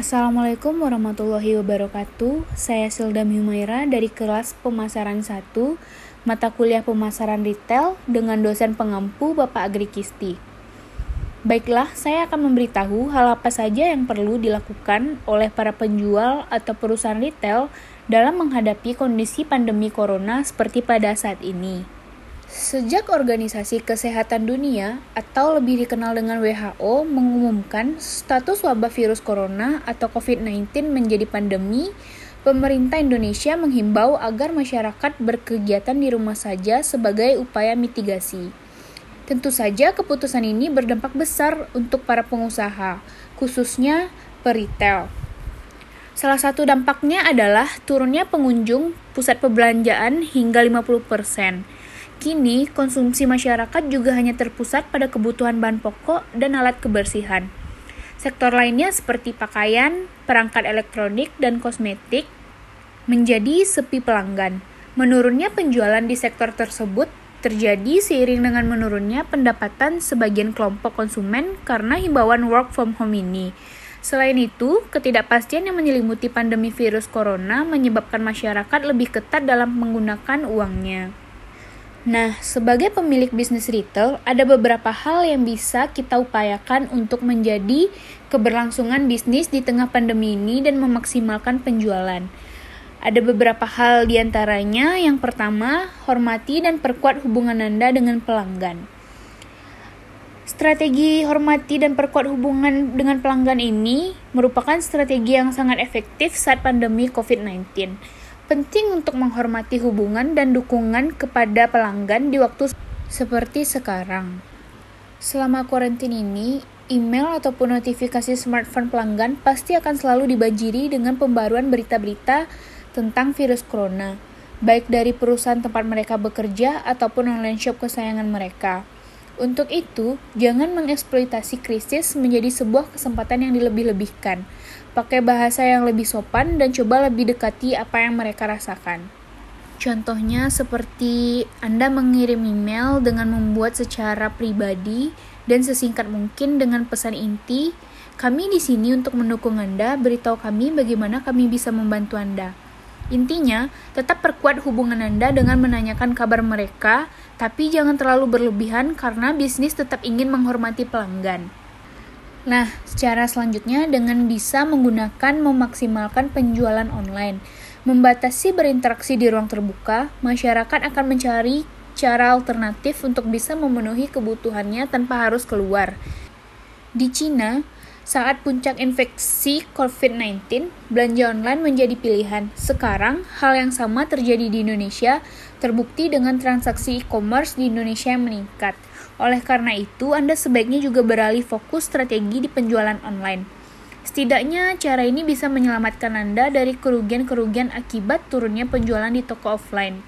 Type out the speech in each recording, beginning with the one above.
Assalamualaikum warahmatullahi wabarakatuh. Saya Sildam Humaira dari kelas pemasaran 1, mata kuliah pemasaran retail dengan dosen pengampu Bapak Agri Kisti. Baiklah, saya akan memberitahu hal apa saja yang perlu dilakukan oleh para penjual atau perusahaan retail dalam menghadapi kondisi pandemi corona seperti pada saat ini. Sejak Organisasi Kesehatan Dunia atau lebih dikenal dengan WHO mengumumkan status wabah virus corona atau COVID-19 menjadi pandemi, pemerintah Indonesia menghimbau agar masyarakat berkegiatan di rumah saja sebagai upaya mitigasi. Tentu saja keputusan ini berdampak besar untuk para pengusaha, khususnya peritel. Salah satu dampaknya adalah turunnya pengunjung pusat perbelanjaan hingga 50%. Kini, konsumsi masyarakat juga hanya terpusat pada kebutuhan bahan pokok dan alat kebersihan. Sektor lainnya seperti pakaian, perangkat elektronik, dan kosmetik menjadi sepi pelanggan. Menurunnya penjualan di sektor tersebut terjadi seiring dengan menurunnya pendapatan sebagian kelompok konsumen karena himbauan work from home ini. Selain itu, ketidakpastian yang menyelimuti pandemi virus corona menyebabkan masyarakat lebih ketat dalam menggunakan uangnya. Nah, sebagai pemilik bisnis retail, ada beberapa hal yang bisa kita upayakan untuk menjadi keberlangsungan bisnis di tengah pandemi ini dan memaksimalkan penjualan. Ada beberapa hal di antaranya. Yang pertama, hormati dan perkuat hubungan Anda dengan pelanggan. Strategi hormati dan perkuat hubungan dengan pelanggan ini merupakan strategi yang sangat efektif saat pandemi COVID-19 Penting untuk menghormati hubungan dan dukungan kepada pelanggan di waktu seperti sekarang. Selama karantina ini, email ataupun notifikasi smartphone pelanggan pasti akan selalu dibanjiri dengan pembaruan berita-berita tentang virus corona, baik dari perusahaan tempat mereka bekerja ataupun online shop kesayangan mereka. Untuk itu, jangan mengeksploitasi krisis menjadi sebuah kesempatan yang dilebih-lebihkan pakai bahasa yang lebih sopan dan coba lebih dekati apa yang mereka rasakan. Contohnya seperti Anda mengirim email dengan membuat secara pribadi dan sesingkat mungkin dengan pesan inti, kami di sini untuk mendukung Anda, beritahu kami bagaimana kami bisa membantu Anda. Intinya, tetap perkuat hubungan Anda dengan menanyakan kabar mereka, tapi jangan terlalu berlebihan karena bisnis tetap ingin menghormati pelanggan. Nah, secara selanjutnya dengan bisa menggunakan memaksimalkan penjualan online. Membatasi berinteraksi di ruang terbuka, masyarakat akan mencari cara alternatif untuk bisa memenuhi kebutuhannya tanpa harus keluar. Di Cina, saat puncak infeksi COVID-19, belanja online menjadi pilihan. Sekarang, hal yang sama terjadi di Indonesia, terbukti dengan transaksi e-commerce di Indonesia yang meningkat. Oleh karena itu, Anda sebaiknya juga beralih fokus strategi di penjualan online. Setidaknya, cara ini bisa menyelamatkan Anda dari kerugian-kerugian akibat turunnya penjualan di toko offline.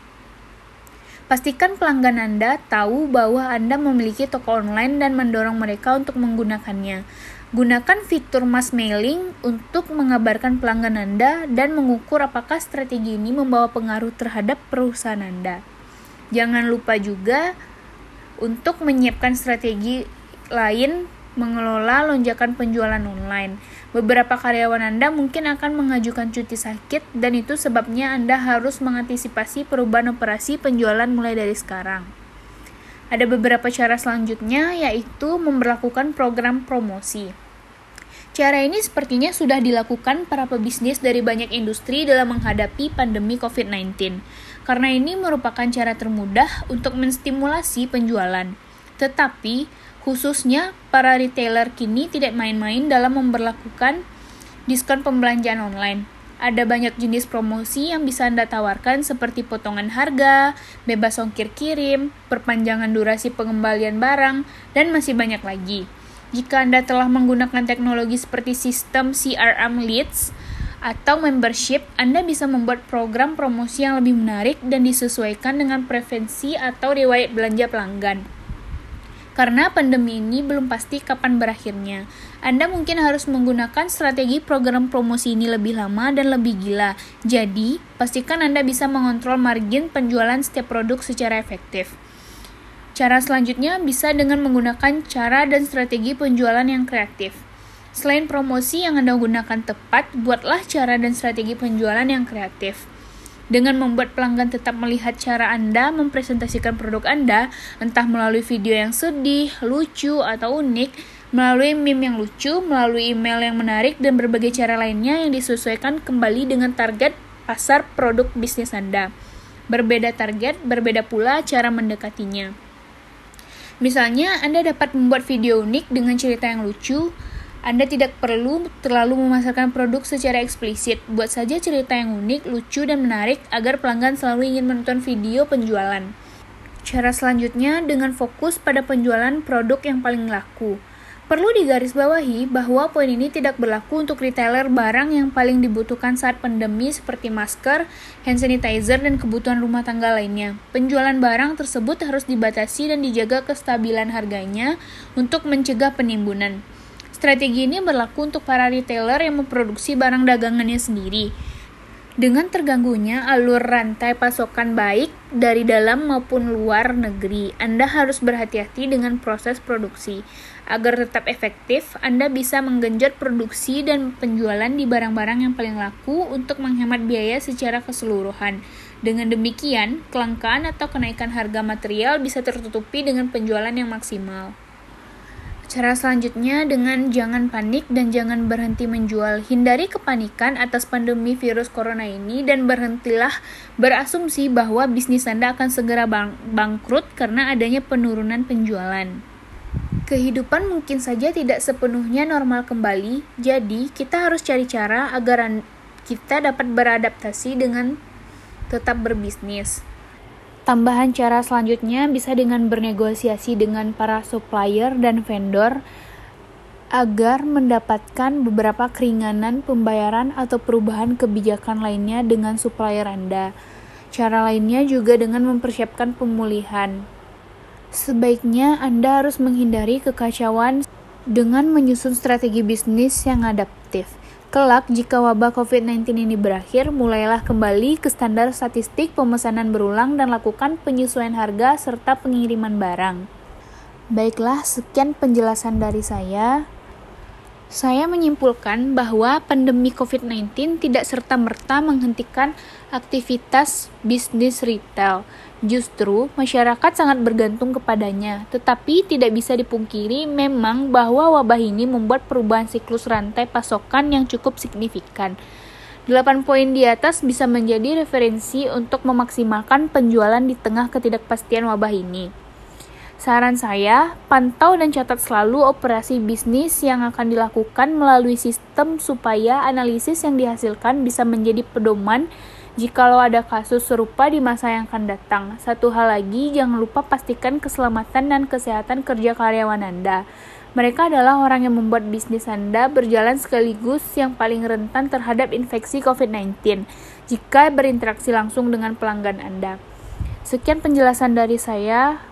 Pastikan pelanggan Anda tahu bahwa Anda memiliki toko online dan mendorong mereka untuk menggunakannya. Gunakan fitur mass mailing untuk mengabarkan pelanggan Anda dan mengukur apakah strategi ini membawa pengaruh terhadap perusahaan Anda. Jangan lupa juga untuk menyiapkan strategi lain mengelola lonjakan penjualan online. Beberapa karyawan Anda mungkin akan mengajukan cuti sakit dan itu sebabnya Anda harus mengantisipasi perubahan operasi penjualan mulai dari sekarang. Ada beberapa cara selanjutnya yaitu memperlakukan program promosi. Cara ini sepertinya sudah dilakukan para pebisnis dari banyak industri dalam menghadapi pandemi COVID-19, karena ini merupakan cara termudah untuk menstimulasi penjualan. Tetapi, khususnya para retailer kini tidak main-main dalam memperlakukan diskon pembelanjaan online. Ada banyak jenis promosi yang bisa Anda tawarkan seperti potongan harga, bebas ongkir kirim, perpanjangan durasi pengembalian barang, dan masih banyak lagi. Jika Anda telah menggunakan teknologi seperti sistem CRM Leads atau membership, Anda bisa membuat program promosi yang lebih menarik dan disesuaikan dengan preferensi atau riwayat belanja pelanggan. Karena pandemi ini belum pasti kapan berakhirnya, Anda mungkin harus menggunakan strategi program promosi ini lebih lama dan lebih gila. Jadi, pastikan Anda bisa mengontrol margin penjualan setiap produk secara efektif. Cara selanjutnya bisa dengan menggunakan cara dan strategi penjualan yang kreatif. Selain promosi yang Anda gunakan tepat, buatlah cara dan strategi penjualan yang kreatif. Dengan membuat pelanggan tetap melihat cara Anda mempresentasikan produk Anda, entah melalui video yang sedih, lucu, atau unik, melalui meme yang lucu, melalui email yang menarik, dan berbagai cara lainnya yang disesuaikan kembali dengan target pasar produk bisnis Anda. Berbeda target, berbeda pula cara mendekatinya. Misalnya, Anda dapat membuat video unik dengan cerita yang lucu, anda tidak perlu terlalu memasarkan produk secara eksplisit. Buat saja cerita yang unik, lucu, dan menarik agar pelanggan selalu ingin menonton video penjualan. Cara selanjutnya dengan fokus pada penjualan produk yang paling laku. Perlu digarisbawahi bahwa poin ini tidak berlaku untuk retailer barang yang paling dibutuhkan saat pandemi seperti masker, hand sanitizer, dan kebutuhan rumah tangga lainnya. Penjualan barang tersebut harus dibatasi dan dijaga kestabilan harganya untuk mencegah penimbunan. Strategi ini berlaku untuk para retailer yang memproduksi barang dagangannya sendiri. Dengan terganggunya alur rantai pasokan baik dari dalam maupun luar negeri, Anda harus berhati-hati dengan proses produksi. Agar tetap efektif, Anda bisa menggenjot produksi dan penjualan di barang-barang yang paling laku untuk menghemat biaya secara keseluruhan. Dengan demikian, kelangkaan atau kenaikan harga material bisa tertutupi dengan penjualan yang maksimal. Cara selanjutnya dengan jangan panik dan jangan berhenti menjual. Hindari kepanikan atas pandemi virus corona ini dan berhentilah berasumsi bahwa bisnis Anda akan segera bang bangkrut karena adanya penurunan penjualan. Kehidupan mungkin saja tidak sepenuhnya normal kembali, jadi kita harus cari cara agar kita dapat beradaptasi dengan tetap berbisnis. Tambahan cara selanjutnya bisa dengan bernegosiasi dengan para supplier dan vendor agar mendapatkan beberapa keringanan pembayaran atau perubahan kebijakan lainnya dengan supplier Anda. Cara lainnya juga dengan mempersiapkan pemulihan. Sebaiknya Anda harus menghindari kekacauan dengan menyusun strategi bisnis yang adaptif. Kelak, jika wabah COVID-19 ini berakhir, mulailah kembali ke standar statistik pemesanan berulang dan lakukan penyesuaian harga serta pengiriman barang. Baiklah, sekian penjelasan dari saya. Saya menyimpulkan bahwa pandemi COVID-19 tidak serta-merta menghentikan aktivitas bisnis retail. Justru, masyarakat sangat bergantung kepadanya, tetapi tidak bisa dipungkiri memang bahwa wabah ini membuat perubahan siklus rantai pasokan yang cukup signifikan. 8 poin di atas bisa menjadi referensi untuk memaksimalkan penjualan di tengah ketidakpastian wabah ini. Saran saya, pantau dan catat selalu operasi bisnis yang akan dilakukan melalui sistem supaya analisis yang dihasilkan bisa menjadi pedoman jikalau ada kasus serupa di masa yang akan datang. Satu hal lagi, jangan lupa pastikan keselamatan dan kesehatan kerja karyawan Anda. Mereka adalah orang yang membuat bisnis Anda berjalan sekaligus yang paling rentan terhadap infeksi COVID-19 jika berinteraksi langsung dengan pelanggan Anda. Sekian penjelasan dari saya.